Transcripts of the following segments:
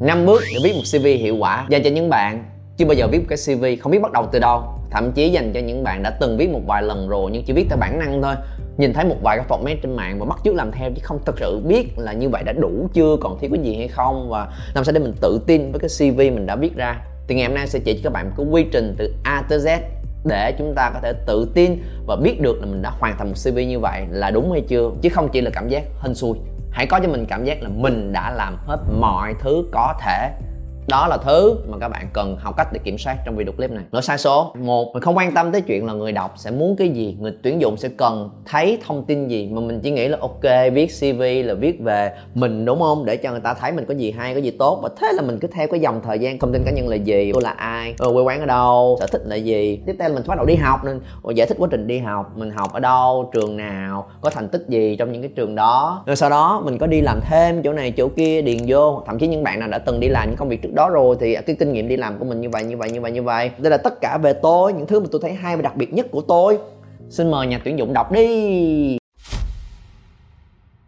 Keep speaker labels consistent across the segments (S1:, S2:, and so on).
S1: 5 bước để viết một CV hiệu quả dành cho những bạn chưa bao giờ viết một cái CV không biết bắt đầu từ đâu. Thậm chí dành cho những bạn đã từng viết một vài lần rồi nhưng chỉ viết theo bản năng thôi. Nhìn thấy một vài cái format trên mạng và bắt chước làm theo chứ không thực sự biết là như vậy đã đủ chưa, còn thiếu cái gì hay không và làm sao để mình tự tin với cái CV mình đã viết ra. Thì ngày hôm nay sẽ chỉ cho các bạn một cái quy trình từ A tới Z để chúng ta có thể tự tin và biết được là mình đã hoàn thành một CV như vậy là đúng hay chưa, chứ không chỉ là cảm giác hên xui hãy có cho mình cảm giác là mình đã làm hết mọi thứ có thể đó là thứ mà các bạn cần học cách để kiểm soát trong video clip này. Lỗi sai số. Một mình không quan tâm tới chuyện là người đọc sẽ muốn cái gì người tuyển dụng sẽ cần thấy thông tin gì mà mình chỉ nghĩ là ok viết cv là viết về mình đúng không? Để cho người ta thấy mình có gì hay có gì tốt. Và thế là mình cứ theo cái dòng thời gian thông tin cá nhân là gì tôi là ai ờ, quê quán ở đâu sở thích là gì. Tiếp theo là mình bắt đầu đi học nên giải thích quá trình đi học mình học ở đâu trường nào có thành tích gì trong những cái trường đó. Rồi sau đó mình có đi làm thêm chỗ này chỗ kia điền vô. Thậm chí những bạn nào đã từng đi làm những công việc trước đó đó rồi thì cái kinh nghiệm đi làm của mình như vậy như vậy như vậy như vậy. Đây là tất cả về tôi những thứ mà tôi thấy hay và đặc biệt nhất của tôi. Xin mời nhà tuyển dụng đọc đi.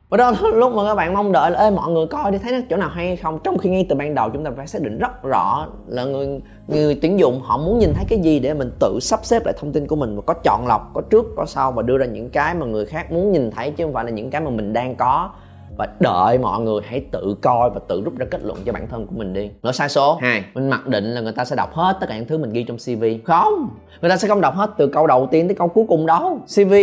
S1: Và đó là lúc mà các bạn mong đợi là Ê, mọi người coi đi thấy nó chỗ nào hay hay không? Trong khi ngay từ ban đầu chúng ta phải xác định rất rõ là người người tuyển dụng họ muốn nhìn thấy cái gì để mình tự sắp xếp lại thông tin của mình và có chọn lọc có trước có sau và đưa ra những cái mà người khác muốn nhìn thấy chứ không phải là những cái mà mình đang có và đợi mọi người hãy tự coi và tự rút ra kết luận cho bản thân của mình đi. Lỗi sai số. Hai. Mình mặc định là người ta sẽ đọc hết tất cả những thứ mình ghi trong cv không. Người ta sẽ không đọc hết từ câu đầu tiên tới câu cuối cùng đâu. Cv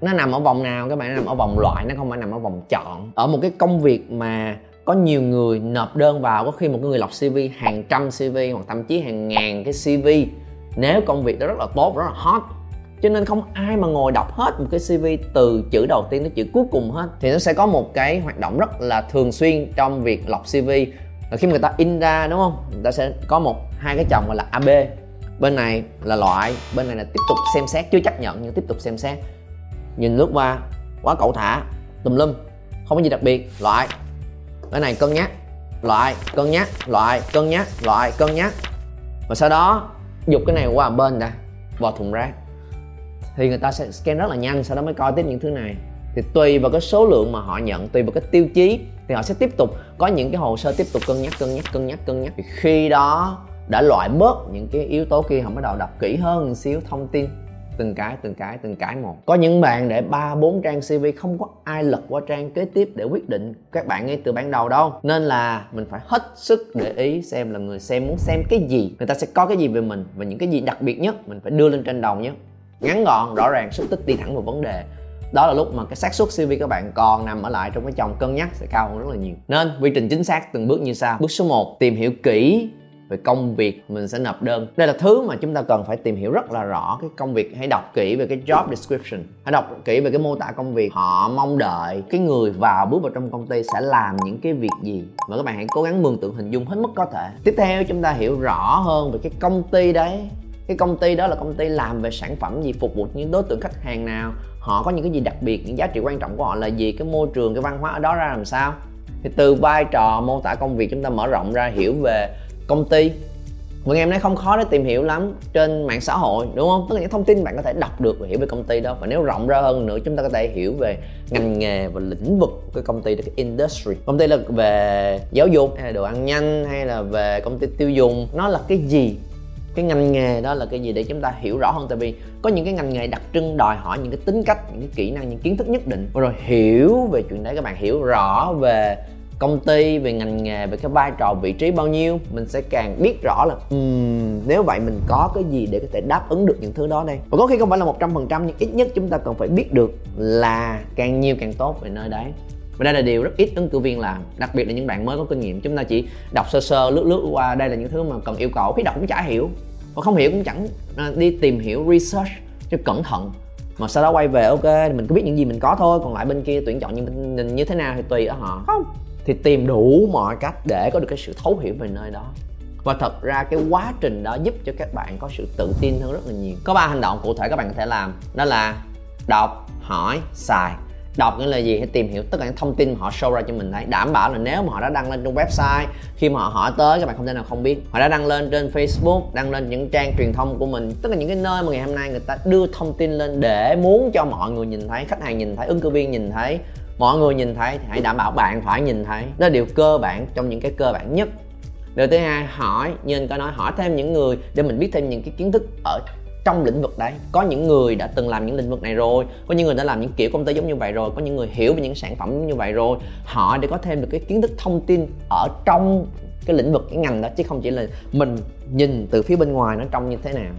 S1: nó nằm ở vòng nào? Các bạn nó nằm ở vòng loại nó không phải nằm ở vòng chọn. Ở một cái công việc mà có nhiều người nộp đơn vào có khi một người lọc cv hàng trăm cv hoặc thậm chí hàng ngàn cái cv nếu công việc đó rất là tốt rất là hot cho nên không ai mà ngồi đọc hết một cái cv từ chữ đầu tiên đến chữ cuối cùng hết. Thì nó sẽ có một cái hoạt động rất là thường xuyên trong việc lọc cv và khi mà người ta in ra, đúng không? Người ta sẽ có một, hai cái chồng gọi là ab bên này là loại, bên này là tiếp tục xem xét, chưa chấp nhận nhưng tiếp tục xem xét. Nhìn lướt qua, quá cẩu thả, tùm lum, không có gì đặc biệt, loại. Cái này cân nhắc, loại, cân nhắc, loại, cân nhắc, loại, cân nhắc. Và sau đó, dục cái này qua bên đã, vào thùng rác thì người ta sẽ scan rất là nhanh, sau đó mới coi tiếp những thứ này. Thì tùy vào cái số lượng mà họ nhận, tùy vào cái tiêu chí, thì họ sẽ tiếp tục có những cái hồ sơ tiếp tục cân nhắc cân nhắc cân nhắc cân nhắc. Thì khi đó đã loại bớt những cái yếu tố kia, họ bắt đầu đọc kỹ hơn một xíu thông tin. Từng cái từng cái từng cái một. Có những bạn để ba, bốn trang cv không có ai lật qua trang kế tiếp để quyết định các bạn ngay từ ban đầu đâu. Nên là mình phải hết sức để ý xem là người xem muốn xem cái gì, người ta sẽ có cái gì về mình. Và những cái gì đặc biệt nhất, mình phải đưa lên trên đầu nhé ngắn gọn, rõ ràng, xúc tích đi thẳng vào vấn đề. Đó là lúc mà cái xác suất CV các bạn còn nằm ở lại trong cái chồng cân nhắc sẽ cao hơn rất là nhiều. Nên quy trình chính xác từng bước như sau. Bước số 1 tìm hiểu kỹ về công việc mình sẽ nộp đơn. Đây là thứ mà chúng ta cần phải tìm hiểu rất là rõ cái công việc. Hãy đọc kỹ về cái job description. Hãy đọc kỹ về cái mô tả công việc. Họ mong đợi cái người vào bước vào trong công ty sẽ làm những cái việc gì. Và các bạn hãy cố gắng mường tượng, hình dung hết mức có thể. Tiếp theo, chúng ta hiểu rõ hơn về cái công ty đấy cái công ty đó là công ty làm về sản phẩm gì, phục vụ những đối tượng khách hàng nào, họ có những cái gì đặc biệt, những giá trị quan trọng của họ là gì, cái môi trường, cái văn hóa ở đó ra làm sao. Thì từ vai trò mô tả công việc chúng ta mở rộng ra hiểu về công ty. Mọi em nói không khó để tìm hiểu lắm trên mạng xã hội, đúng không? Tất cả những thông tin bạn có thể đọc được và hiểu về công ty đó. Và nếu rộng ra hơn nữa, chúng ta có thể hiểu về ngành nghề và lĩnh vực của cái công ty đó, cái industry. Công ty là về giáo dục, hay là đồ ăn nhanh, hay là về công ty tiêu dùng. Nó là cái gì? Cái ngành nghề đó là cái gì để chúng ta hiểu rõ hơn? Tại vì có những cái ngành nghề đặc trưng đòi hỏi những cái tính cách những cái kỹ năng những kiến thức nhất định. Rồi hiểu về chuyện đấy các bạn hiểu rõ về công ty về ngành nghề về cái vai trò vị trí bao nhiêu mình sẽ càng biết rõ là um, nếu vậy mình có cái gì để có thể đáp ứng được những thứ đó đây? Và có khi không phải là một trăm phần trăm nhưng ít nhất chúng ta cần phải biết được là càng nhiều càng tốt về nơi đấy. Và đây là điều rất ít ứng cử viên làm đặc biệt là những bạn mới có kinh nghiệm. Chúng ta chỉ đọc sơ sơ lướt lướt qua đây là những thứ mà cần yêu cầu khi đọc cũng chả hiểu và không hiểu cũng chẳng à, đi tìm hiểu research cho cẩn thận. Mà sau đó quay về ok mình cứ biết những gì mình có thôi còn lại bên kia tuyển chọn như như thế nào thì tùy ở họ không. Thì tìm đủ mọi cách để có được cái sự thấu hiểu về nơi đó. Và thật ra cái quá trình đó giúp cho các bạn có sự tự tin hơn rất là nhiều. Có ba hành động cụ thể các bạn có thể làm. Đó là đọc hỏi xài đọc nghĩa là gì? Hãy tìm hiểu tất cả những thông tin mà họ show ra cho mình thấy đảm bảo là nếu mà họ đã đăng lên trong website, khi mà họ hỏi tới, các bạn không thể nào không biết. Họ đã đăng lên trên facebook, đăng lên những trang truyền thông của mình. Tất cả những cái nơi mà ngày hôm nay người ta đưa thông tin lên để muốn cho mọi người nhìn thấy, khách hàng nhìn thấy, ứng cử viên nhìn thấy, mọi người nhìn thấy thì hãy đảm bảo bạn phải nhìn thấy. Đó là điều cơ bản trong những cái cơ bản nhất. Điều thứ hai, hỏi. Như anh có nói, hỏi thêm những người để mình biết thêm những cái kiến thức ở trong lĩnh vực đấy. Có những người đã từng làm những lĩnh vực này rồi, có những người đã làm những kiểu công ty giống như vậy rồi, có những người hiểu về những sản phẩm như vậy rồi. Họ để có thêm được cái kiến thức thông tin ở trong cái lĩnh vực, cái ngành đó, chứ không chỉ là mình nhìn từ phía bên ngoài nó trông như thế nào.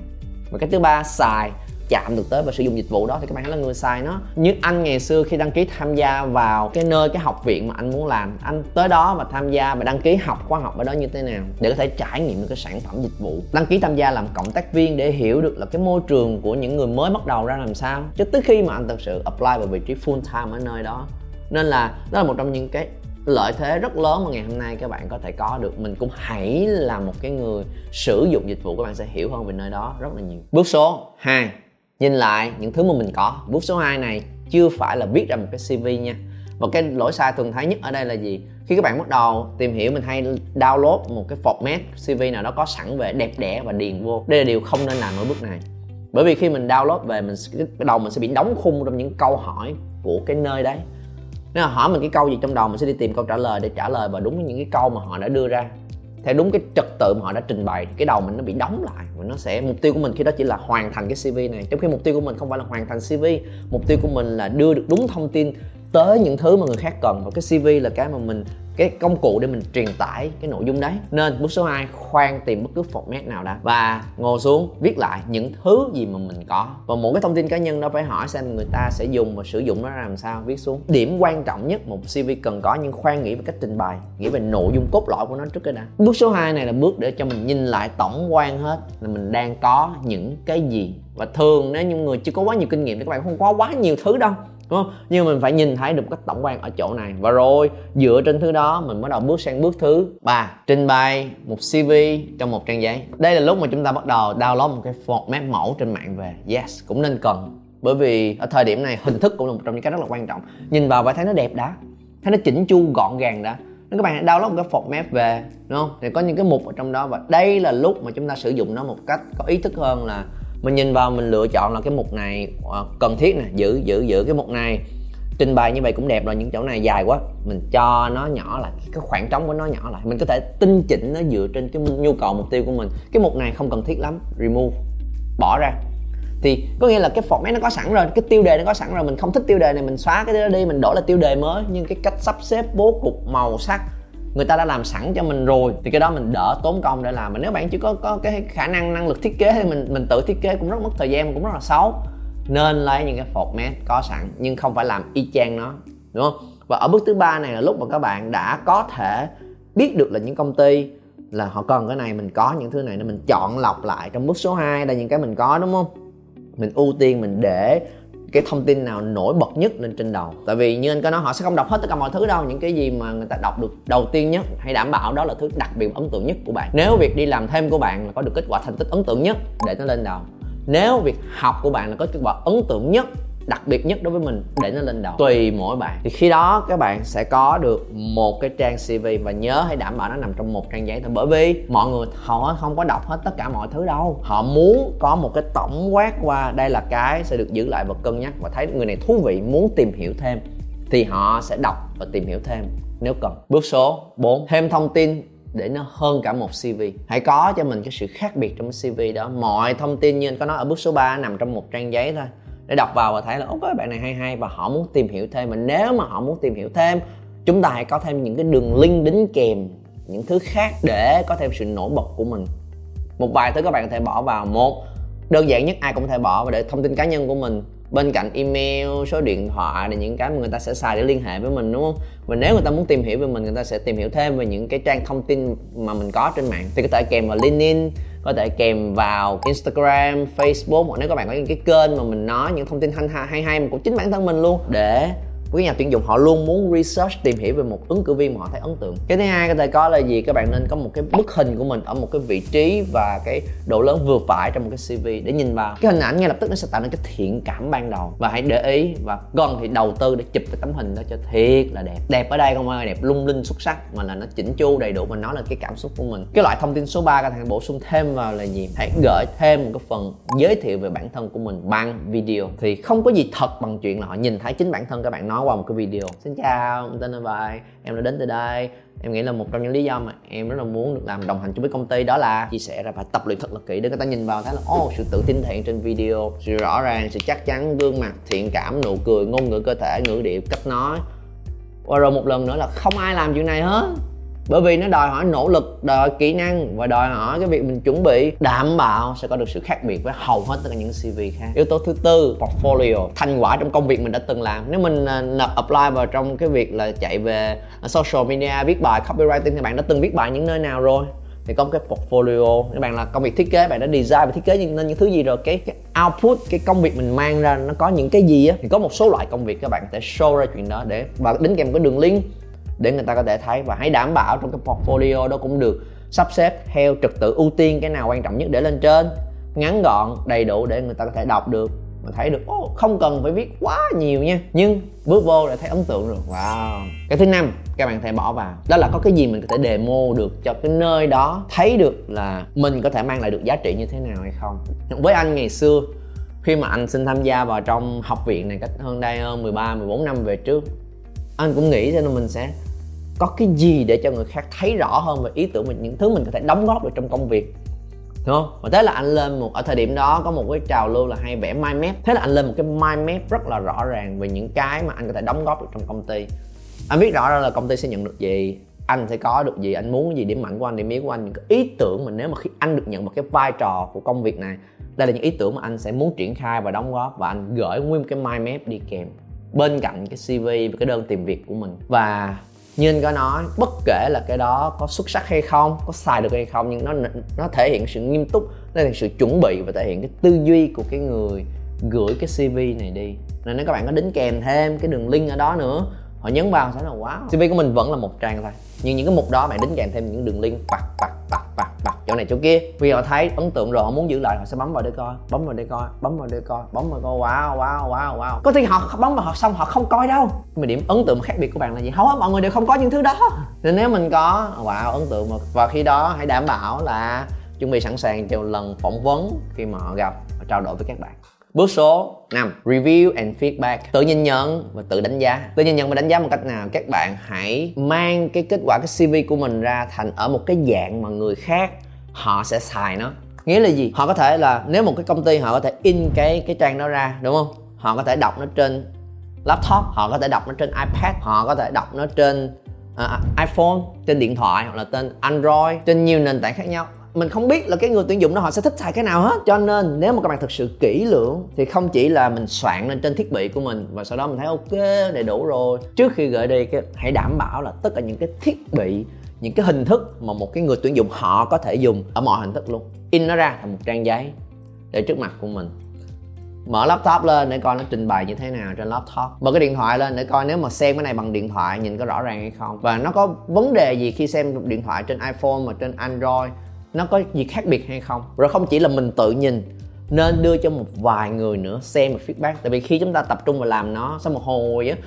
S1: Và cái thứ ba, xài chạm được tới và sử dụng dịch vụ đó thì các bạn là người xài nó. Như anh ngày xưa khi đăng ký tham gia vào cái nơi, cái học viện mà anh muốn làm, anh tới đó và tham gia và đăng ký học, khóa học ở đó như thế nào để có thể trải nghiệm được cái sản phẩm dịch vụ. Đăng ký tham gia làm cộng tác viên để hiểu được là cái môi trường của những người mới bắt đầu ra làm sao. Cho tới khi mà anh thật sự apply vào vị trí full time ở nơi đó. Nên là đó là một trong những cái lợi thế rất lớn mà ngày hôm nay các bạn có thể có được. Mình cũng hãy là một cái người sử dụng dịch vụ, các bạn sẽ hiểu hơn về nơi đó rất là nhiều. Bước số 2 nhìn lại những thứ mà mình có, bước số 2 này chưa phải là viết ra một cái CV nha. Và cái lỗi sai thường thấy nhất ở đây là gì? Khi các bạn bắt đầu tìm hiểu mình hay download một cái format CV nào đó có sẵn về đẹp đẽ và điền vô, đây là điều không nên làm ở bước này. Bởi vì khi mình download về, mình cái đầu mình sẽ bị đóng khung trong những câu hỏi của cái nơi đấy. Nếu mà hỏi mình cái câu gì trong đầu, mình sẽ đi tìm câu trả lời để trả lời và đúng những cái câu mà họ đã đưa ra theo đúng cái trật tự mà họ đã trình bày cái đầu mình nó bị đóng lại và nó sẽ, mục tiêu của mình khi đó chỉ là hoàn thành cái cv này. Trong khi mục tiêu của mình không phải là hoàn thành cv mục tiêu của mình là đưa được đúng thông tin tới những thứ mà người khác cần. Và cái cv là cái mà mình cái công cụ để mình truyền tải cái nội dung đấy. Nên bước số 2 khoan tìm bất cứ format nào đã. Và ngồi xuống, viết lại những thứ gì mà mình có. Và một cái thông tin cá nhân đó phải hỏi xem người ta sẽ dùng và sử dụng nó ra làm sao, viết xuống. Điểm quan trọng nhất một cv cần có nhưng khoan nghĩ về cách trình bày, nghĩ về nội dung cốt lõi của nó trước cái đã. Bước số 2 này là bước để cho mình nhìn lại tổng quan hết là mình đang có những cái gì. Và thường nếu như người chưa có quá nhiều kinh nghiệm thì các bạn không có quá nhiều thứ đâu đúng không? Nhưng mình phải nhìn thấy được một cách tổng quan ở chỗ này. Và rồi, dựa trên thứ đó, mình bắt đầu bước sang bước thứ ba. Trình bày một cv trong một trang giấy. Đây là lúc mà chúng ta bắt đầu download một cái format mẫu trên mạng về. Yes, cũng nên cần. Bởi vì ở thời điểm này, hình thức cũng là một trong những cái rất là quan trọng. Nhìn vào phải thấy nó đẹp đã. Thấy nó chỉnh chu, gọn gàng đã. Nếu các bạn download một cái format về, đúng không? Thì có những cái mục ở trong đó. Và đây là lúc mà chúng ta sử dụng nó một cách có ý thức hơn là mình nhìn vào, mình lựa chọn là cái mục này ờ, cần thiết nè, giữ giữ giữ cái mục này. Trình bày như vậy cũng đẹp rồi những chỗ này dài quá. Mình cho nó nhỏ lại, cái khoảng trống của nó nhỏ lại. Mình có thể tinh chỉnh nó dựa trên cái nhu cầu, mục tiêu của mình. Cái mục này không cần thiết lắm, remove, bỏ ra. Thì có nghĩa là cái format nó có sẵn rồi, cái tiêu đề nó có sẵn rồi. Mình không thích tiêu đề này, mình xóa cái đó đi, mình đổi là tiêu đề mới. Nhưng cái cách sắp xếp bố cục, màu sắc người ta đã làm sẵn cho mình rồi, thì cái đó mình đỡ tốn công để làm. Mà nếu bạn chỉ có có cái khả năng năng lực thiết kế thì mình mình tự thiết kế cũng rất mất thời gian, cũng rất là xấu. Nên lấy những cái format có sẵn, nhưng không phải làm y chang nó, đúng không? Và ở bước thứ ba này là lúc mà các bạn đã có thể biết được là những công ty là họ cần cái này, mình có những thứ này nên mình chọn lọc lại trong bước số 2 là những cái mình có, đúng không? Mình ưu tiên, mình để cái thông tin nào nổi bật nhất lên trên đầu. Tại vì như anh có nói, họ sẽ không đọc hết tất cả mọi thứ đâu. Những cái gì mà người ta đọc được đầu tiên nhất hãy đảm bảo đó là thứ đặc biệt ấn tượng nhất của bạn. Nếu việc đi làm thêm của bạn là có được kết quả thành tích ấn tượng nhất, để nó lên đầu. Nếu việc học của bạn là có kết quả ấn tượng nhất đặc biệt nhất đối với mình để nó lên đầu. Tùy mỗi bạn. Thì khi đó các bạn sẽ có được một cái trang cv và nhớ hãy đảm bảo nó nằm trong một trang giấy thôi. Bởi vì mọi người họ không có đọc hết tất cả mọi thứ đâu. Họ muốn có một cái tổng quát qua đây là cái sẽ được giữ lại và cân nhắc và thấy người này thú vị muốn tìm hiểu thêm thì họ sẽ đọc và tìm hiểu thêm nếu cần. Bước số 4 thêm thông tin để nó hơn cả một CV hãy có cho mình cái sự khác biệt trong CV đó. Mọi thông tin như anh có nói ở bước số 3 nằm trong một trang giấy thôi để đọc vào và thấy là ok bạn này hay hay và họ muốn tìm hiểu thêm. Mà nếu mà họ muốn tìm hiểu thêm, chúng ta hãy có thêm những cái đường link đính kèm, những thứ khác để có thêm sự nổi bật của mình. Một vài thứ các bạn có thể bỏ vào. Một, đơn giản nhất ai cũng có thể bỏ và để thông tin cá nhân của mình. Bên cạnh email, số điện thoại là những cái mà người ta sẽ xài để liên hệ với mình, đúng không? Và nếu người ta muốn tìm hiểu về mình, người ta sẽ tìm hiểu thêm về những cái trang thông tin mà mình có trên mạng. Thì có thể kèm vào linkedin có thể kèm vào Instagram, Facebook hoặc nếu các bạn có những cái kênh mà mình nói những thông tin hay hay hay của chính bản thân mình luôn để với nhà tuyển dụng họ luôn muốn research, tìm hiểu về một ứng cử viên mà họ thấy ấn tượng. Cái thứ hai có thể có là gì? Các bạn nên có một cái bức hình của mình ở một cái vị trí và cái độ lớn vừa phải trong một cái cv để nhìn vào. Cái hình ảnh ngay lập tức nó sẽ tạo nên cái thiện cảm ban đầu. Và hãy để ý và gần thì đầu tư để chụp cái tấm hình đó cho thiệt là đẹp. Đẹp ở đây không ai đẹp, lung linh xuất sắc, mà là nó chỉnh chu đầy đủ mà nó là cái cảm xúc của mình. Cái loại thông tin số 3 các bạn bổ sung thêm vào là gì? Hãy gửi thêm một cái phần giới thiệu về bản thân của mình bằng video. Thì không có gì thật bằng chuyện là họ nhìn thấy chính bản thân các bạn nói qua một cái video. Xin chào em tên là bài. Em đã đến từ đây. Em nghĩ là một trong những lý do mà em rất là muốn được làm đồng hành chung với công ty đó là chia sẻ ra và tập luyện thật là kỹ để người ta nhìn vào thấy là ô oh, sự tự tin thiện trên video sự rõ ràng sự chắc chắn gương mặt thiện cảm nụ cười ngôn ngữ cơ thể ngữ điệu cách nói. Và rồi một lần nữa là không ai làm chuyện này hết bởi vì nó đòi hỏi nỗ lực đòi hỏi kỹ năng và đòi hỏi cái việc mình chuẩn bị. Đảm bảo sẽ có được sự khác biệt với hầu hết tất cả những cv khác. Yếu tố thứ tư portfolio thành quả trong công việc mình đã từng làm. Nếu mình à, nộp apply vào trong cái việc là chạy về à, social media viết bài copywriting thì bạn đã từng viết bài những nơi nào rồi? Thì có một cái portfolio. Các bạn là công việc thiết kế bạn đã design và thiết kế nên những thứ gì rồi? Cái, cái output cái công việc mình mang ra nó có những cái gì á? Thì có một số loại công việc các bạn có thể show ra chuyện đó để và đính kèm cái đường link để người ta có thể thấy và hãy đảm bảo trong cái portfolio đó cũng được sắp xếp theo trật tự ưu tiên cái nào quan trọng nhất để lên trên ngắn gọn đầy đủ để người ta có thể đọc được và thấy được oh, không cần phải viết quá nhiều nha. Nhưng bước vô là thấy ấn tượng rồi. Wow. Cái thứ năm các bạn thể bỏ vào. Đó là có cái gì mình có thể demo được cho cái nơi đó thấy được là mình có thể mang lại được giá trị như thế nào hay không. Với anh ngày xưa khi mà anh xin tham gia vào trong học viện này cách hơn đây hơn 13 14 năm về trước anh cũng nghĩ cho nên mình sẽ có cái gì để cho người khác thấy rõ hơn về ý tưởng mình, những thứ mình có thể đóng góp được trong công việc. Đúng không? Và thế là anh lên một, ở thời điểm đó có một cái trào lưu là hay vẽ mind map. Thế là anh lên một cái mind map rất là rõ ràng về những cái mà anh có thể đóng góp được trong công ty. Anh biết rõ ra là công ty sẽ nhận được gì, anh sẽ có được gì, anh muốn cái gì, điểm mạnh của anh, điểm yếu của anh. Những cái ý tưởng mà nếu mà khi anh được nhận một cái vai trò của công việc này, đây là những ý tưởng mà anh sẽ muốn triển khai và đóng góp và anh gửi nguyên một cái mind map đi kèm bên cạnh cái cv và cái đơn tìm việc của mình. Và như anh có nói bất kể là cái đó có xuất sắc hay không, có xài được hay không, nhưng nó nó thể hiện sự nghiêm túc nó thể hiện sự chuẩn bị và thể hiện cái tư duy của cái người gửi cái cv này đi. Nên nếu các bạn có đính kèm thêm cái đường link ở đó nữa, họ nhấn vào sẽ là, wow. Cv của mình vẫn là một trang thôi, nhưng những cái mục đó bạn đính kèm thêm những đường link bạc bạc chỗ này chỗ kia. Vì họ thấy ấn tượng rồi, họ muốn giữ lại, họ sẽ bấm vào để coi, bấm vào để coi, bấm vào để coi, bấm vào coi. Wow wow wow wow. Có khi họ bấm vào họ xong họ không coi đâu. Nhưng mà điểm ấn tượng khác biệt của bạn là gì? Hầu hết mọi người đều không có những thứ đó. Nên nếu mình có, wow, ấn tượng mà. Và khi đó hãy đảm bảo là chuẩn bị sẵn sàng cho lần phỏng vấn khi mà họ gặp và trao đổi với các bạn. Bước số 5 Review and feedback. Tự nhìn nhận và tự đánh giá. Tự nhìn nhận và đánh giá một cách nào? Các bạn hãy mang cái kết quả, cái CV của mình ra thành ở một cái dạng mà người khác họ sẽ xài nó Nghĩa là gì? Họ có thể là nếu một cái công ty họ có thể in cái cái trang đó ra đúng không? Họ có thể đọc nó trên laptop, họ có thể đọc nó trên iPad, họ có thể đọc nó trên uh, iPhone, trên điện thoại hoặc là trên Android, trên nhiều nền tảng khác nhau mình không biết là cái người tuyển dụng đó họ sẽ thích xài cái nào hết cho nên nếu mà các bạn thực sự kỹ lưỡng thì không chỉ là mình soạn lên trên thiết bị của mình và sau đó mình thấy ok đầy đủ rồi trước khi gửi đi cái hãy đảm bảo là tất cả những cái thiết bị những cái hình thức mà một cái người tuyển dụng họ có thể dùng ở mọi hình thức luôn. In nó ra thành một trang giấy để trước mặt của mình. Mở laptop lên để coi nó trình bày như thế nào trên laptop. Mở cái điện thoại lên để coi nếu mà xem cái này bằng điện thoại, nhìn có rõ ràng hay không. Và nó có vấn đề gì khi xem điện thoại trên iphone mà trên android? Nó có gì khác biệt hay không? Rồi không chỉ là mình tự nhìn, nên đưa cho một vài người nữa xem và feedback. Tại vì khi chúng ta tập trung vào làm nó, sau một hồi á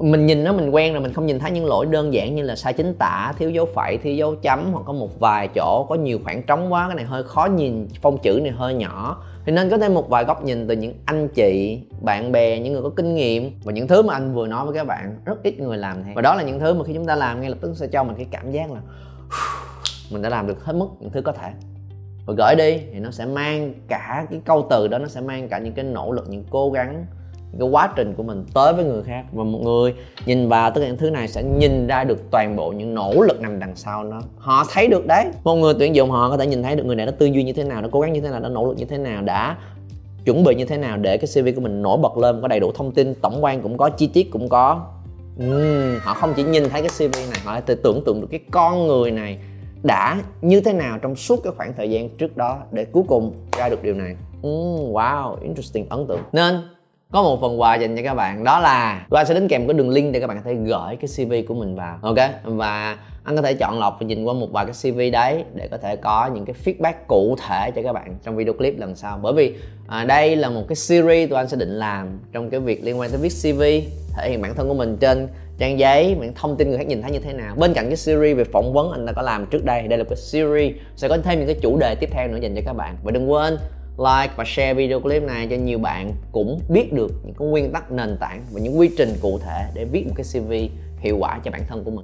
S1: mình nhìn nó, mình quen rồi, mình không nhìn thấy những lỗi đơn giản như là sai chính tả, thiếu dấu phẩy, thiếu dấu chấm, hoặc có một vài chỗ có nhiều khoảng trống quá, cái này hơi khó nhìn, phông chữ này hơi nhỏ. Thì nên có thêm một vài góc nhìn từ những anh chị, bạn bè, những người có kinh nghiệm và những thứ mà anh vừa nói với các bạn. Rất ít người làm theo. Và đó là những thứ mà khi chúng ta làm ngay lập tức sẽ cho mình cái cảm giác là mình đã làm được hết mức những thứ có thể. Và gửi đi thì nó sẽ mang cả cái câu từ đó, nó sẽ mang cả những cái nỗ lực, những cố gắng cái quá trình của mình tới với người khác. Và một người nhìn vào tất cả những thứ này sẽ nhìn ra được toàn bộ những nỗ lực nằm đằng sau nó. Họ thấy được đấy. Một người tuyển dụng họ có thể nhìn thấy được người này nó tư duy như thế nào nó cố gắng như thế nào nó nỗ lực như thế nào đã chuẩn bị như thế nào để cái cv của mình nổi bật lên có đầy đủ thông tin tổng quan cũng có chi tiết cũng có. Uhm, họ không chỉ nhìn thấy cái cv này họ lại thể tưởng tượng được cái con người này đã như thế nào trong suốt cái khoảng thời gian trước đó để cuối cùng ra được điều này. Uhm, wow interesting ấn tượng. Nên có một phần quà dành cho các bạn đó là tôi sẽ đính kèm cái đường link để các bạn có thể gửi cái cv của mình vào. Ok? Và anh có thể chọn lọc và nhìn qua một vài cái cv đấy để có thể có những cái feedback cụ thể cho các bạn trong video clip lần sau. Bởi vì à, đây là một cái series tụi anh sẽ định làm trong cái việc liên quan tới viết cv thể hiện bản thân của mình trên trang giấy những thông tin người khác nhìn thấy như thế nào. Bên cạnh cái series về phỏng vấn anh đã có làm trước đây đây là cái series sẽ có thêm những cái chủ đề tiếp theo nữa dành cho các bạn. Và đừng quên like và share video clip này cho nhiều bạn cũng biết được những cái nguyên tắc nền tảng và những quy trình cụ thể để viết một cái CV hiệu quả cho bản thân của mình.